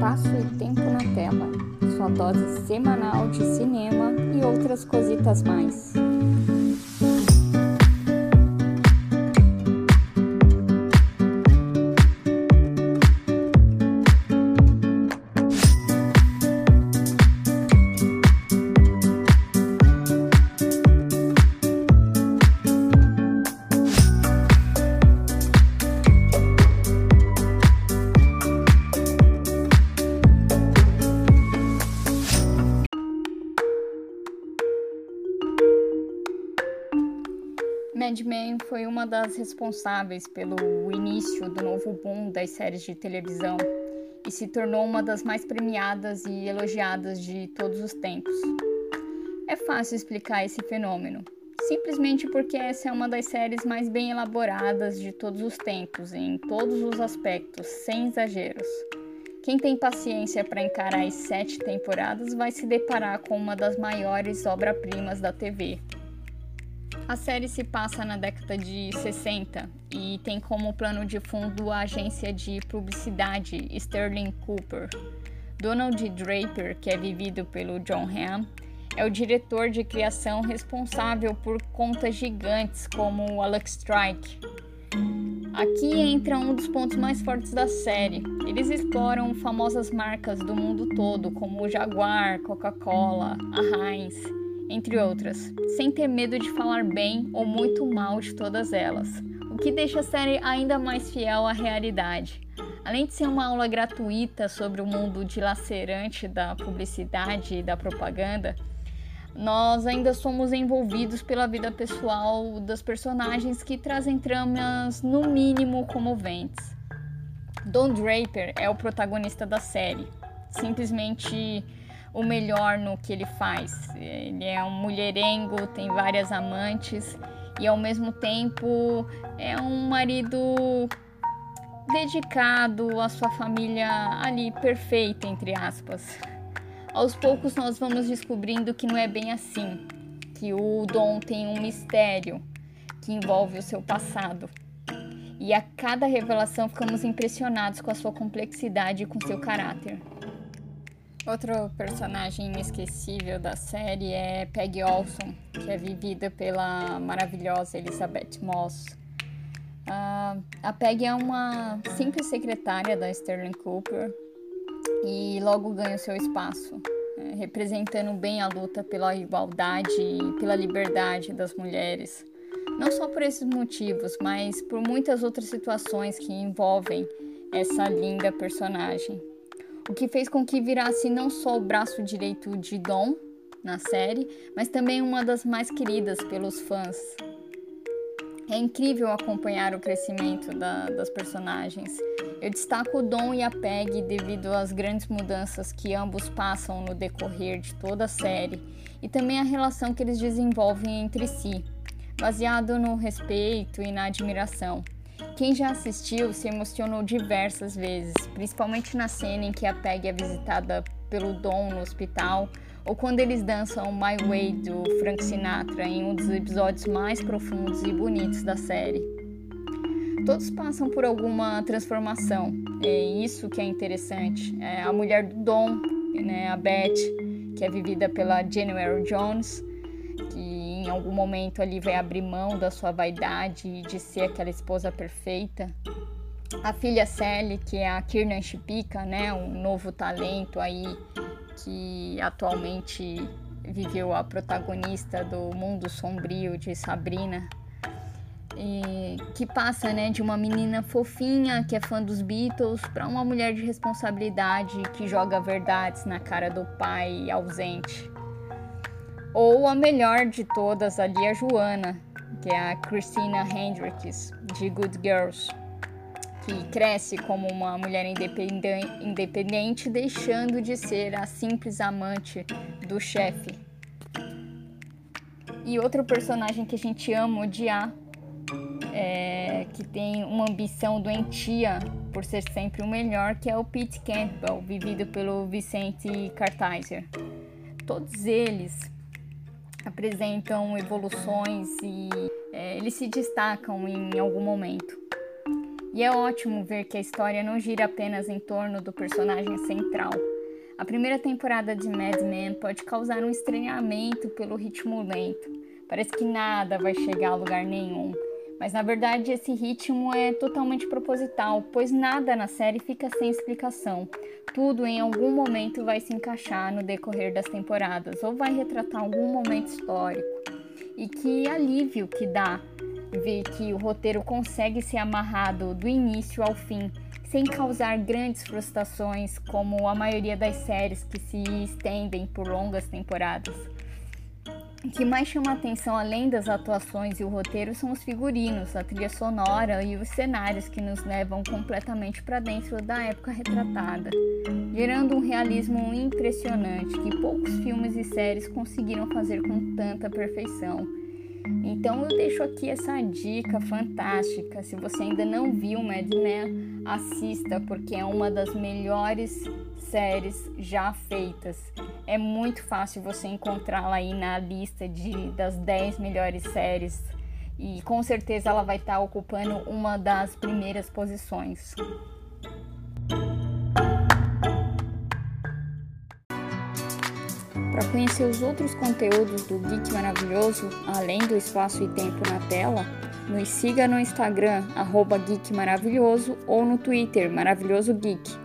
Espaço e Tempo na Tela, sua dose semanal de cinema e outras cositas mais. Mad Men foi uma das responsáveis pelo início do novo boom das séries de televisão e se tornou uma das mais premiadas e elogiadas de todos os tempos. É fácil explicar esse fenômeno, simplesmente porque essa é uma das séries mais bem elaboradas de todos os tempos, em todos os aspectos, sem exageros. Quem tem paciência para encarar as sete temporadas vai se deparar com uma das maiores obras-primas da TV. A série se passa na década de 60 e tem como plano de fundo a agência de publicidade Sterling Cooper. Donald Draper, que é vivido pelo John Hamm, é o diretor de criação responsável por contas gigantes como o Alex Strike. Aqui entra um dos pontos mais fortes da série. Eles exploram famosas marcas do mundo todo, como o Jaguar, Coca-Cola, a Heinz entre outras, sem ter medo de falar bem ou muito mal de todas elas, o que deixa a série ainda mais fiel à realidade. Além de ser uma aula gratuita sobre o mundo dilacerante da publicidade e da propaganda, nós ainda somos envolvidos pela vida pessoal das personagens que trazem tramas no mínimo comoventes. Don Draper é o protagonista da série, simplesmente o melhor no que ele faz. Ele é um mulherengo, tem várias amantes e ao mesmo tempo é um marido dedicado à sua família ali perfeita entre aspas. Aos poucos nós vamos descobrindo que não é bem assim, que o Dom tem um mistério que envolve o seu passado. E a cada revelação ficamos impressionados com a sua complexidade e com seu caráter. Outro personagem inesquecível da série é Peggy Olson, que é vivida pela maravilhosa Elizabeth Moss. Uh, a Peggy é uma simples secretária da Sterling Cooper e logo ganha seu espaço, é, representando bem a luta pela igualdade e pela liberdade das mulheres. Não só por esses motivos, mas por muitas outras situações que envolvem essa linda personagem o que fez com que virasse não só o braço direito de Dom na série, mas também uma das mais queridas pelos fãs. É incrível acompanhar o crescimento da, das personagens. Eu destaco o Dom e a Peg devido às grandes mudanças que ambos passam no decorrer de toda a série e também a relação que eles desenvolvem entre si, baseado no respeito e na admiração. Quem já assistiu se emocionou diversas vezes, principalmente na cena em que a Peg é visitada pelo Dom no hospital, ou quando eles dançam My Way do Frank Sinatra em um dos episódios mais profundos e bonitos da série. Todos passam por alguma transformação, é isso que é interessante. É a mulher do Dom, né, a Beth, que é vivida pela January Jones, que em algum momento ali vai abrir mão da sua vaidade de ser aquela esposa perfeita. A filha Sally, que é a Kiernan Chipika, né, um novo talento aí que atualmente viveu a protagonista do mundo sombrio de Sabrina, e que passa, né, de uma menina fofinha que é fã dos Beatles para uma mulher de responsabilidade que joga verdades na cara do pai ausente. Ou a melhor de todas ali, a Joana, que é a Christina Hendricks, de Good Girls, que cresce como uma mulher independente, deixando de ser a simples amante do chefe. E outro personagem que a gente ama odiar, é, que tem uma ambição doentia por ser sempre o melhor, que é o Pete Campbell, vivido pelo Vicente Cartizer. Todos eles apresentam evoluções e é, eles se destacam em algum momento. E é ótimo ver que a história não gira apenas em torno do personagem central. A primeira temporada de Mad Men pode causar um estranhamento pelo ritmo lento. Parece que nada vai chegar a lugar nenhum. Mas na verdade esse ritmo é totalmente proposital, pois nada na série fica sem explicação. Tudo em algum momento vai se encaixar no decorrer das temporadas ou vai retratar algum momento histórico. E que alívio que dá ver que o roteiro consegue ser amarrado do início ao fim, sem causar grandes frustrações, como a maioria das séries que se estendem por longas temporadas. O que mais chama a atenção, além das atuações e o roteiro, são os figurinos, a trilha sonora e os cenários que nos levam completamente para dentro da época retratada, gerando um realismo impressionante que poucos filmes e séries conseguiram fazer com tanta perfeição. Então eu deixo aqui essa dica fantástica. Se você ainda não viu Mad Men, assista porque é uma das melhores séries já feitas. É muito fácil você encontrá-la aí na lista de, das 10 melhores séries e com certeza ela vai estar tá ocupando uma das primeiras posições. Para conhecer os outros conteúdos do Geek Maravilhoso, além do espaço e tempo na tela, nos siga no Instagram, arroba Geek Maravilhoso, ou no Twitter, Maravilhoso Geek.